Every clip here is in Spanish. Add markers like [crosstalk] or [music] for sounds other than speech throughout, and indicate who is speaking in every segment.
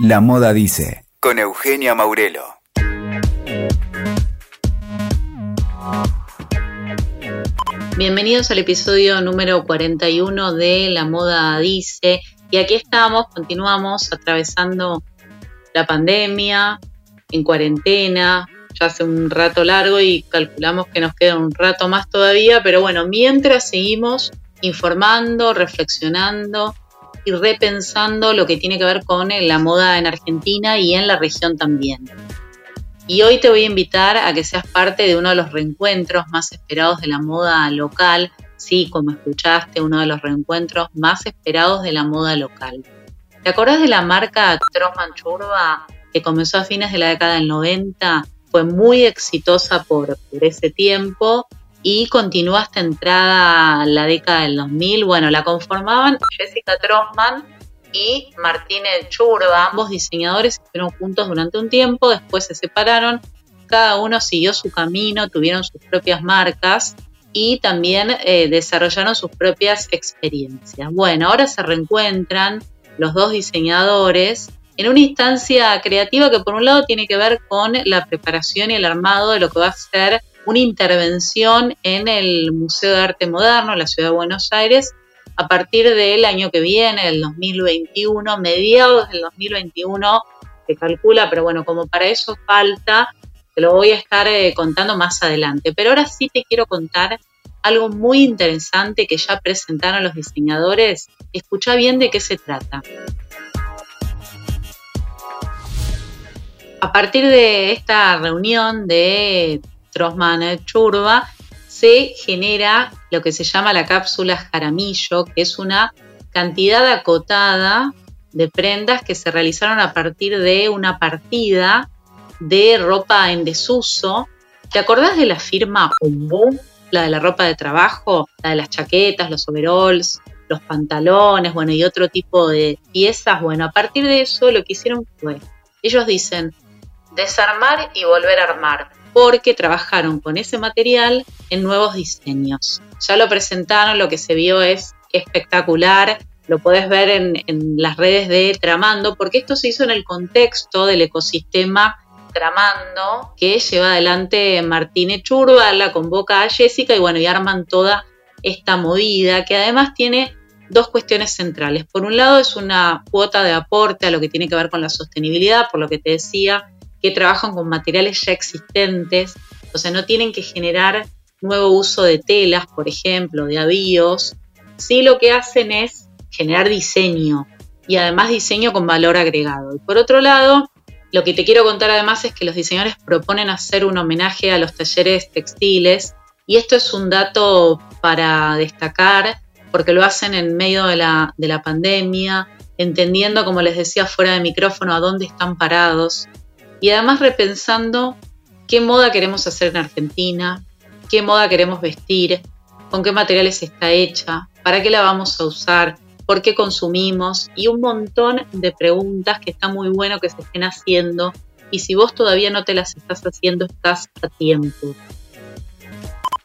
Speaker 1: La Moda Dice, con Eugenia Maurelo.
Speaker 2: Bienvenidos al episodio número 41 de La Moda Dice. Y aquí estamos, continuamos atravesando la pandemia, en cuarentena, ya hace un rato largo y calculamos que nos queda un rato más todavía, pero bueno, mientras seguimos informando, reflexionando y repensando lo que tiene que ver con la moda en Argentina y en la región también. Y hoy te voy a invitar a que seas parte de uno de los reencuentros más esperados de la moda local. Sí, como escuchaste, uno de los reencuentros más esperados de la moda local. ¿Te acordás de la marca Trossmann Churba que comenzó a fines de la década del 90? Fue muy exitosa por ese tiempo y continuó hasta entrada la década del 2000. Bueno, la conformaban Jessica Trossman y Martínez Churba, ambos diseñadores estuvieron juntos durante un tiempo, después se separaron, cada uno siguió su camino, tuvieron sus propias marcas y también eh, desarrollaron sus propias experiencias. Bueno, ahora se reencuentran los dos diseñadores en una instancia creativa que por un lado tiene que ver con la preparación y el armado de lo que va a ser una intervención en el Museo de Arte Moderno, la ciudad de Buenos Aires, a partir del año que viene, el 2021, mediados del 2021, se calcula, pero bueno, como para eso falta, te lo voy a estar eh, contando más adelante. Pero ahora sí te quiero contar algo muy interesante que ya presentaron los diseñadores. Escucha bien de qué se trata. A partir de esta reunión de Trossmann Churba, se genera lo que se llama la cápsula Jaramillo, que es una cantidad acotada de prendas que se realizaron a partir de una partida de ropa en desuso. ¿Te acordás de la firma Umbu? La de la ropa de trabajo, la de las chaquetas, los overalls, los pantalones, bueno, y otro tipo de piezas. Bueno, a partir de eso lo que hicieron fue, ellos dicen, desarmar y volver a armar porque trabajaron con ese material en nuevos diseños. Ya lo presentaron, lo que se vio es espectacular, lo podés ver en, las redes de Tramando, porque esto se hizo en el contexto del ecosistema Tramando, que lleva adelante Martínez Churba, la convoca a Jessica y bueno, y arman toda esta movida, que además tiene dos cuestiones centrales. Por un lado es una cuota de aporte a lo que tiene que ver con la sostenibilidad, por lo que te decía, que trabajan con materiales ya existentes, o sea, no tienen que generar nuevo uso de telas, por ejemplo, de avíos, sí lo que hacen es generar diseño y además diseño con valor agregado. Y por otro lado, lo que te quiero contar además es que los diseñadores proponen hacer un homenaje a los talleres textiles y esto es un dato para destacar porque lo hacen en medio de la, de la pandemia, entendiendo, como les decía fuera de micrófono, a dónde están parados y además repensando qué moda queremos hacer en Argentina, qué moda queremos vestir, con qué materiales está hecha, para qué la vamos a usar, por qué consumimos y un montón de preguntas que está muy bueno que se estén haciendo y si vos todavía no te las estás haciendo estás a tiempo.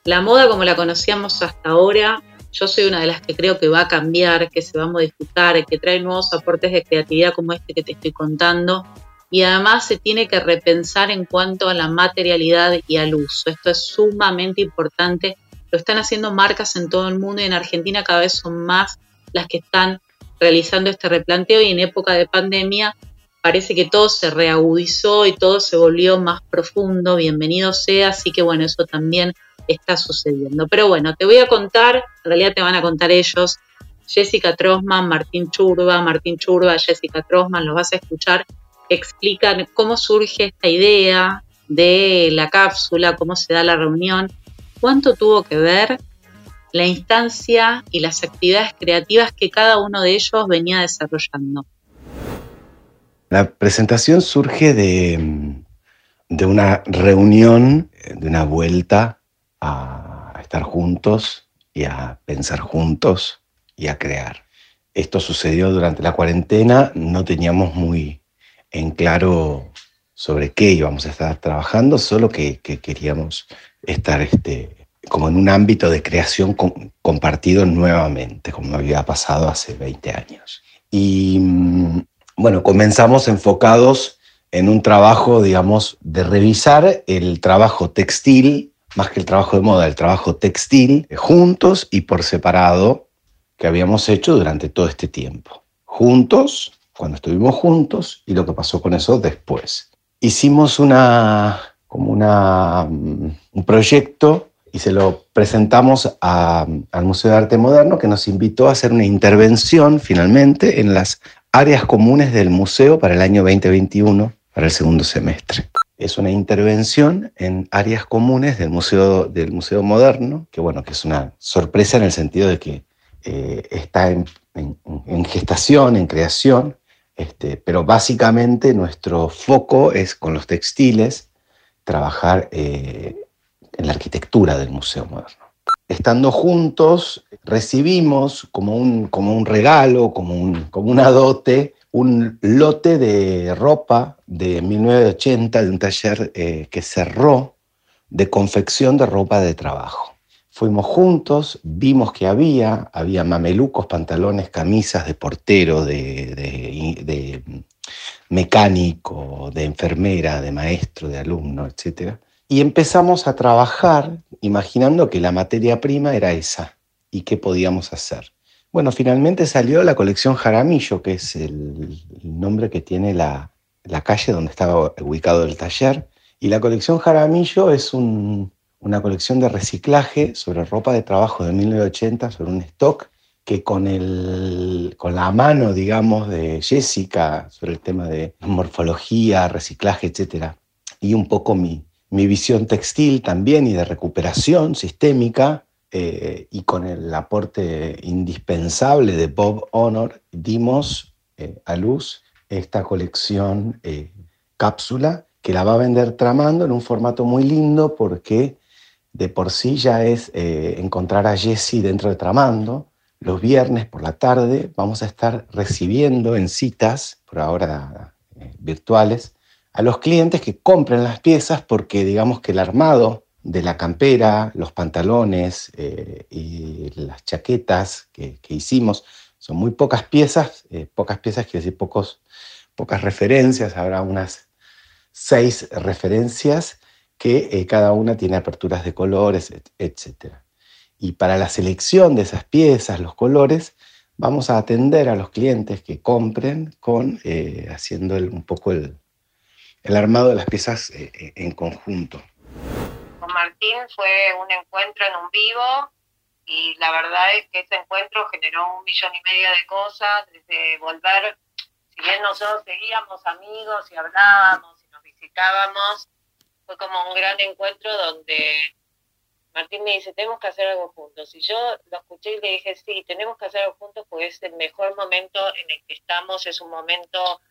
Speaker 2: La moda como la conocíamos hasta ahora, yo soy una de las que creo que va a cambiar, que se va a modificar, que trae nuevos aportes de creatividad como este que te estoy contando y además se tiene que repensar en cuanto a la materialidad y al uso. Esto es sumamente importante. Lo están haciendo marcas en todo el mundo y en Argentina cada vez son más las que están realizando este replanteo y en época de pandemia parece que todo se reagudizó y todo se volvió más profundo. Bienvenido sea, así que bueno, eso también está sucediendo. Pero bueno, te voy a contar, en realidad te van a contar ellos, Jessica Trossman, Martín Churba, Martín Churba, Jessica Trossman, los vas a escuchar explican cómo surge esta idea de la cápsula, cómo se da la reunión, cuánto tuvo que ver la instancia y las actividades creativas que cada uno de ellos venía desarrollando.
Speaker 3: La presentación surge de, de una reunión, de una vuelta a estar juntos y a pensar juntos y a crear. Esto sucedió durante la cuarentena, no teníamos muy en claro sobre qué íbamos a estar trabajando, solo que, queríamos estar este, como en un ámbito de creación compartido nuevamente, como había pasado hace 20 años. Y mm, bueno, comenzamos enfocados en un trabajo, digamos, de revisar el trabajo textil, más que el trabajo de moda, el trabajo textil, juntos y por separado, que habíamos hecho durante todo este tiempo. Juntos, cuando estuvimos juntos, y lo que pasó con eso después. Hicimos una, como una, mm, un proyecto y se lo presentamos al Museo de Arte Moderno, que nos invitó a hacer una intervención finalmente en las áreas comunes del museo para el año 2021 para el segundo semestre. Es una intervención en áreas comunes del Museo, del museo Moderno, que bueno, que es una sorpresa en el sentido de que eh, está en, gestación, en creación, este, pero básicamente nuestro foco es con los textiles, trabajar eh, en la arquitectura del Museo Moderno. Estando juntos, recibimos como un, como un regalo, como, un, como una dote, un lote de ropa de 1980 de un taller eh, que cerró de confección de ropa de trabajo. Fuimos juntos, vimos que había, había mamelucos, pantalones, camisas de portero, de, mecánico, de enfermera, de maestro, de alumno, etc. Y empezamos a trabajar imaginando que la materia prima era esa y qué podíamos hacer. Bueno, finalmente salió la colección Jaramillo, que es el, nombre que tiene la, calle donde estaba ubicado el taller. Y la colección Jaramillo es una colección de reciclaje sobre ropa de trabajo de 1980, sobre un stock que con, el, con la mano, digamos, de Jessica sobre el tema de morfología, reciclaje, etc. Y un poco mi, mi visión textil también y de recuperación sistémica, eh, y con el aporte indispensable de Bob Honor, dimos eh, a luz esta colección eh, cápsula que la va a vender Tramando en un formato muy lindo porque de por sí ya es encontrar a Jesse dentro de Tramando. Los viernes por la tarde vamos a estar recibiendo en citas, por ahora virtuales, a los clientes que compren las piezas porque digamos que el armado de la campera, los pantalones eh, y las chaquetas que, hicimos. Son muy pocas piezas, eh, pocas piezas quiere decir pocos, pocas referencias, habrá unas seis referencias que eh, cada una tiene aperturas de colores, etc. Y para la selección de esas piezas, los colores, vamos a atender a los clientes que compren con haciendo un poco el, el, armado de las piezas en conjunto.
Speaker 4: Martín fue un encuentro en un vivo y la verdad es que ese encuentro generó un millón y medio de cosas, desde volver, si bien nosotros seguíamos amigos y hablábamos y nos visitábamos, fue como un gran encuentro donde Martín me dice, tenemos que hacer algo juntos. Y yo lo escuché y le dije, sí, tenemos que hacer algo juntos porque es el mejor momento en el que estamos, es un momento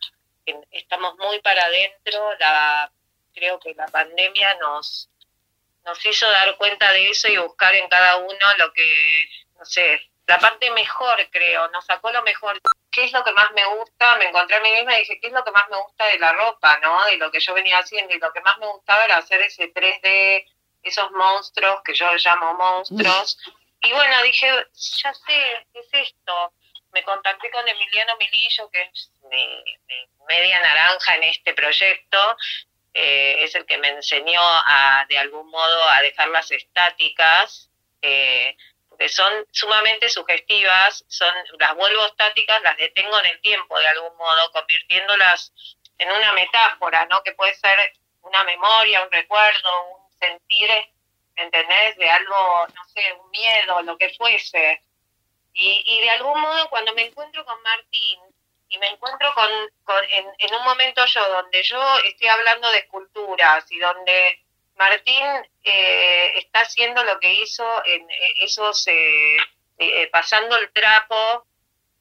Speaker 4: que estamos muy para adentro, la, creo que la pandemia nos, nos hizo dar cuenta de eso y buscar en cada uno lo que, no sé, la parte mejor, creo, nos sacó lo mejor. ¿Qué es lo que más me gusta? Me encontré a mí misma y dije, ¿qué es lo que más me gusta de la ropa, no? De lo que yo venía haciendo y lo que más me gustaba era hacer ese 3D, esos monstruos que yo llamo monstruos. Y bueno, dije, ya sé, ¿qué es esto? Me contacté con Emiliano Milillo, que es mi media naranja en este proyecto, eh, es el que me enseñó a, de algún modo, a dejarlas estáticas, eh, que son sumamente sugestivas, son, las vuelvo estáticas, las detengo en el tiempo de algún modo, convirtiéndolas en una metáfora, ¿no? Que puede ser una memoria, un recuerdo, un sentir, ¿entendés? De algo, no sé, un miedo, lo que fuese. Y, y de algún modo cuando me encuentro con Martín, y me encuentro con, en, un momento yo donde yo estoy hablando de esculturas y donde Martín eh, está haciendo lo que hizo en eh, esos eh, pasando el trapo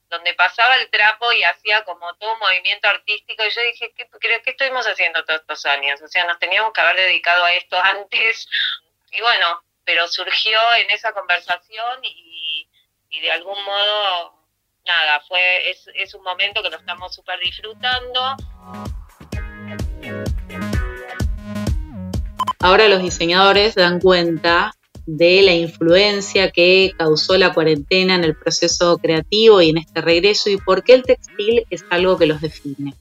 Speaker 4: donde pasaba el trapo y hacía como todo un movimiento artístico y yo dije ¿qué, qué, qué estuvimos haciendo todos estos años? O sea, nos teníamos que haber dedicado a esto [laughs] antes y bueno, pero surgió en esa conversación y, y de algún modo nada, fue, es, es un momento que lo estamos súper disfrutando.
Speaker 2: Ahora los diseñadores dan cuenta de la influencia que causó la cuarentena en el proceso creativo y en este regreso y por qué el textil es algo que los define.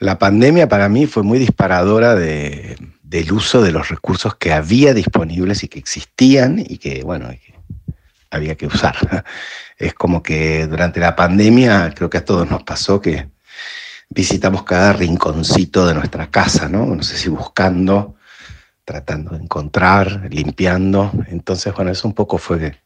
Speaker 3: La pandemia para mí fue muy disparadora del uso de los recursos que había disponibles y que existían y que, bueno, había que usar. [laughs] Es como que durante la pandemia creo que a todos nos pasó que visitamos cada rinconcito de nuestra casa, ¿no? No sé si buscando tratando de encontrar, limpiando. Entonces, bueno, eso un poco fue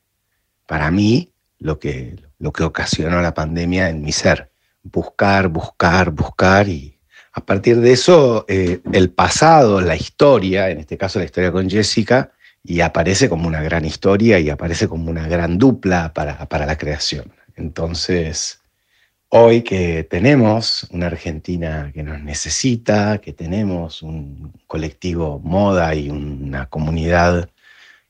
Speaker 3: para mí lo que, lo que ocasionó la pandemia en mi ser. Buscar, buscar, buscar y a partir de eso eh, el pasado, la historia, en este caso la historia con Jessica, y aparece como una gran historia y aparece como una gran dupla para, para la creación. Entonces, Hoy que tenemos una Argentina que nos necesita, que tenemos un colectivo moda y una comunidad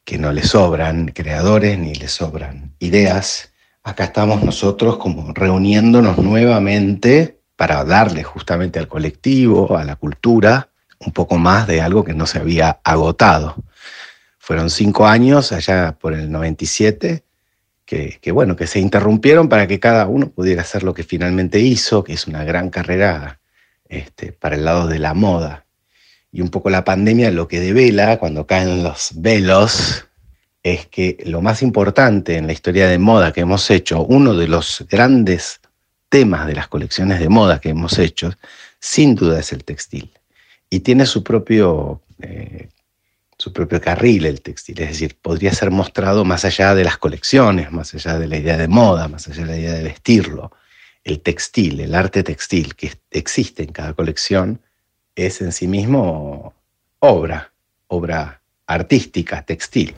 Speaker 3: que no le sobran creadores ni le sobran ideas, acá estamos nosotros como reuniéndonos nuevamente para darle justamente al colectivo, a la cultura, un poco más de algo que no se había agotado. Fueron cinco años, allá por el 97, que, bueno, que se interrumpieron para que cada uno pudiera hacer lo que finalmente hizo, que es una gran carrera este, para el lado de la moda. Y un poco la pandemia lo que devela cuando caen los velos es que lo más importante en la historia de moda que hemos hecho, uno de los grandes temas de las colecciones de moda que hemos hecho, sin duda es el textil. Y tiene su propio eh, su propio carril el textil, es decir, podría ser mostrado más allá de las colecciones, más allá de la idea de moda, más allá de la idea de vestirlo. El textil, el arte textil que existe en cada colección es en sí mismo obra, obra artística, textil.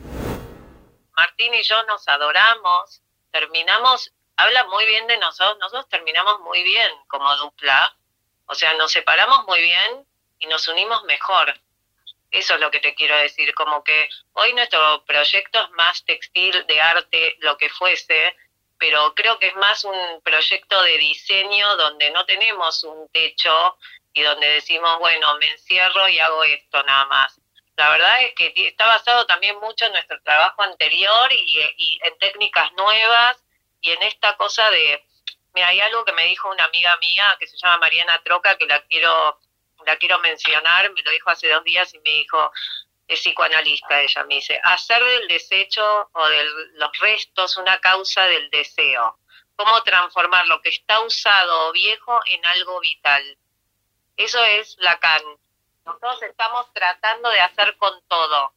Speaker 4: Martín y yo nos adoramos, terminamos, habla muy bien de nosotros, nosotros terminamos muy bien como dupla, o sea, nos separamos muy bien y nos unimos mejor eso es lo que te quiero decir, como que hoy nuestro proyecto es más textil, de arte, lo que fuese, pero creo que es más un proyecto de diseño donde no tenemos un techo y donde decimos, bueno, me encierro y hago esto nada más. La verdad es que está basado también mucho en nuestro trabajo anterior y, en técnicas nuevas y en esta cosa de, mira, hay algo que me dijo una amiga mía que se llama Mariana Troca, que la quiero la quiero mencionar, me lo dijo hace dos días y me dijo, es psicoanalista ella, me dice, hacer del desecho o de los restos una causa del deseo. Cómo transformar lo que está usado o viejo en algo vital. Eso es Lacan. Nosotros estamos tratando de hacer con todo.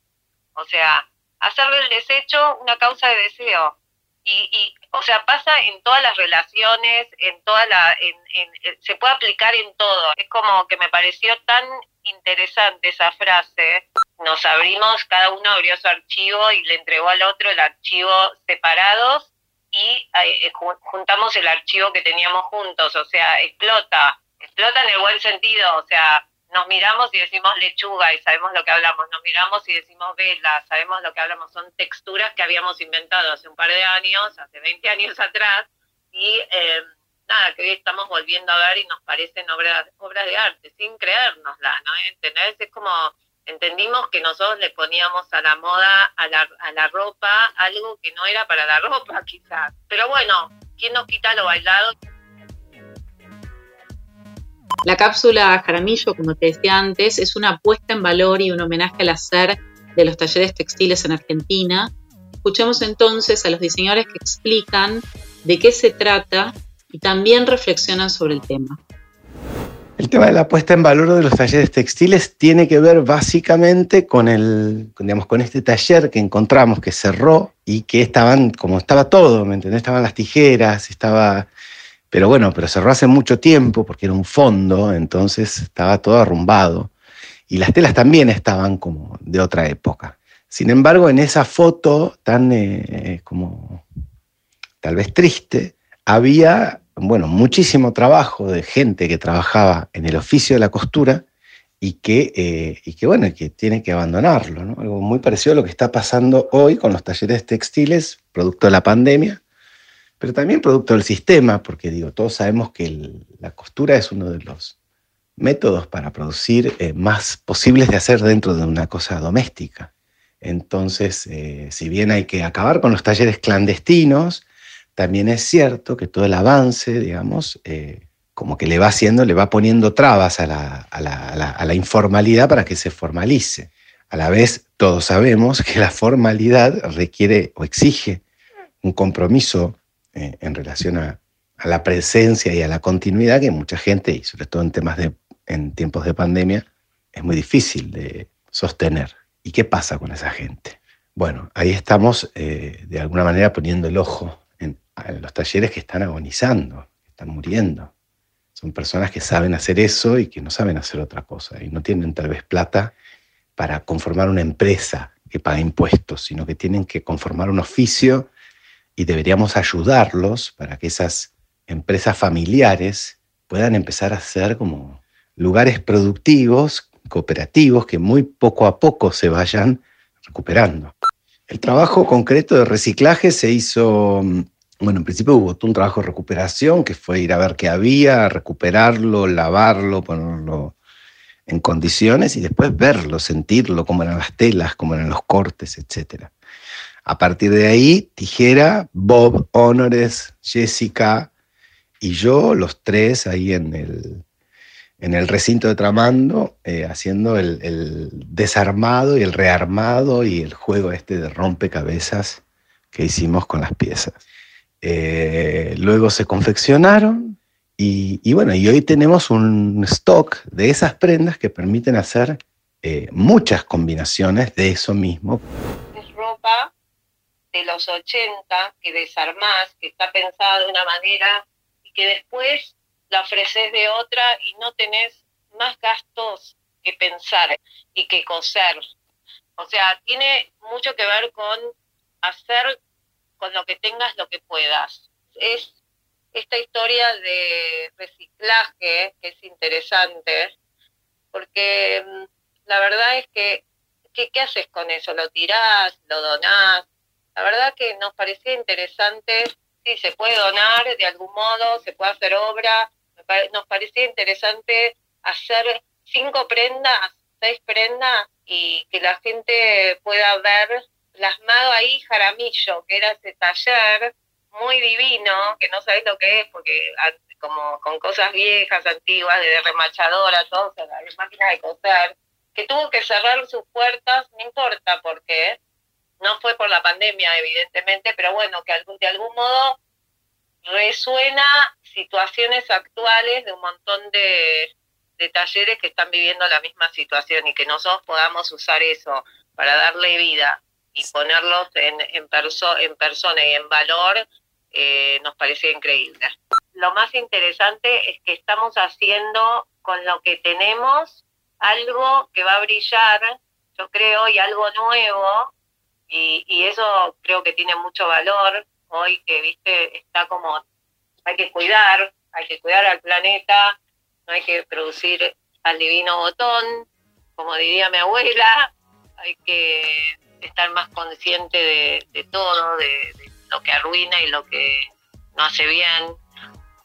Speaker 4: O sea, hacer del desecho una causa de deseo. Y, y, o sea, pasa en todas las relaciones, en toda la, en, en, se puede aplicar en todo. Es como que me pareció tan interesante esa frase. Nos abrimos, cada uno abrió su archivo y le entregó al otro el archivo separados y eh, juntamos el archivo que teníamos juntos. O sea, explota, explota en el buen sentido. O sea, nos miramos y decimos lechuga y sabemos lo que hablamos, nos miramos y decimos vela, sabemos lo que hablamos, son texturas que habíamos inventado hace un par de años, hace 20 años atrás, y eh, nada, que hoy estamos volviendo a ver y nos parecen obras, obras de arte, sin creérnosla, ¿no? ¿Entendés? Es como, entendimos que nosotros le poníamos a la moda, a la, a la ropa, algo que no era para la [laughs] ropa quizás. Pero bueno, ¿quién nos quita lo bailado?
Speaker 2: La cápsula Jaramillo, como te decía antes, es una puesta en valor y un homenaje al hacer de los talleres textiles en Argentina. Escuchemos entonces a los diseñadores que explican de qué se trata y también reflexionan sobre el tema.
Speaker 3: El tema de la puesta en valor de los talleres textiles tiene que ver básicamente con el, digamos, con este taller que encontramos que cerró y que estaban, como estaba todo, ¿me entendés? Estaban las tijeras, estaba pero bueno, pero cerró hace mucho tiempo porque era un fondo, entonces estaba todo arrumbado. Y las telas también estaban como de otra época. Sin embargo, en esa foto tan eh, como tal vez triste, había, bueno, muchísimo trabajo de gente que trabajaba en el oficio de la costura y que, eh, y que bueno, que tiene que abandonarlo. ¿no? Algo muy parecido a lo que está pasando hoy con los talleres textiles, producto de la pandemia, pero también producto del sistema, porque digo, todos sabemos que la costura es uno de los métodos para producir eh, más posibles de hacer dentro de una cosa doméstica. Entonces, eh, si bien hay que acabar con los talleres clandestinos, también es cierto que todo el avance, digamos, eh, como que le va haciendo, le va poniendo trabas a la, informalidad para que se formalice. A la vez, todos sabemos que la formalidad requiere o exige un compromiso eh, en relación a, la presencia y a la continuidad que mucha gente, y sobre todo en tiempos de pandemia, es muy difícil de sostener. ¿Y qué pasa con esa gente? Bueno, ahí estamos eh, de alguna manera poniendo el ojo en, los talleres que están agonizando, que están muriendo. Son personas que saben hacer eso y que no saben hacer otra cosa y no tienen tal vez plata para conformar una empresa que paga impuestos, sino que tienen que conformar un oficio y deberíamos ayudarlos para que esas empresas familiares puedan empezar a ser como lugares productivos, cooperativos, que muy poco a poco se vayan recuperando. El trabajo concreto de reciclaje se hizo, mm, bueno, en principio hubo un trabajo de recuperación, que fue ir a ver qué había, recuperarlo, lavarlo, ponerlo en condiciones y después verlo, sentirlo, cómo eran las telas, cómo eran los cortes, etc. A partir de ahí, Tijera, Bob, Honores, Jessica y yo, los tres ahí en el, en el recinto de Tramando, eh, haciendo el, desarmado y el rearmado y el juego este de rompecabezas que hicimos con las piezas. Eh, luego se confeccionaron y, bueno, y hoy tenemos un stock de esas prendas que permiten hacer eh, muchas combinaciones de eso mismo.
Speaker 4: Es ropa de los 80 que desarmás, que está pensada de una manera y que después la ofreces de otra y no tenés más gastos que pensar y que coser. O sea, tiene mucho que ver con hacer con lo que tengas lo que puedas. Es esta historia de reciclaje que es interesante, porque mm, la verdad es que, ¿qué, ¿qué haces con eso? ¿Lo tirás? ¿Lo donás? La verdad que nos parecía interesante, sí, se puede donar de algún modo, se puede hacer obra, nos parecía interesante hacer cinco prendas, seis prendas y que la gente pueda ver plasmado ahí Jaramillo, que era ese taller muy divino, que no sabéis lo que es, porque como con cosas viejas, antiguas, de remachadora, todo, las máquinas de coser, que tuvo que cerrar sus puertas, no importa por qué, no fue por la pandemia, evidentemente, pero bueno, que de algún modo resuena situaciones actuales de un montón de, talleres que están viviendo la misma situación y que nosotros podamos usar eso para darle vida y ponerlos en, en, en persona y en valor, eh, nos parece increíble. Lo más interesante es que estamos haciendo con lo que tenemos algo que va a brillar, yo creo, y algo nuevo, y, eso creo que tiene mucho valor hoy que, viste, está como, hay que cuidar, hay que cuidar al planeta, no hay que producir al divino botón, como diría mi abuela, hay que estar más consciente de, todo, de, lo que arruina y lo que no hace bien.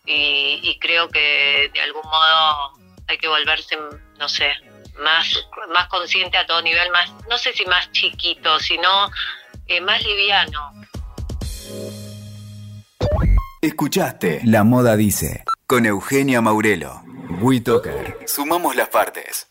Speaker 4: Y, creo que de algún modo hay que volverse, no sé, más, más consciente a todo nivel, más, no sé si más chiquito, sino eh, más liviano.
Speaker 1: Escuchaste La Moda Dice con Eugenia Maurelo. WeToker. Sumamos las partes.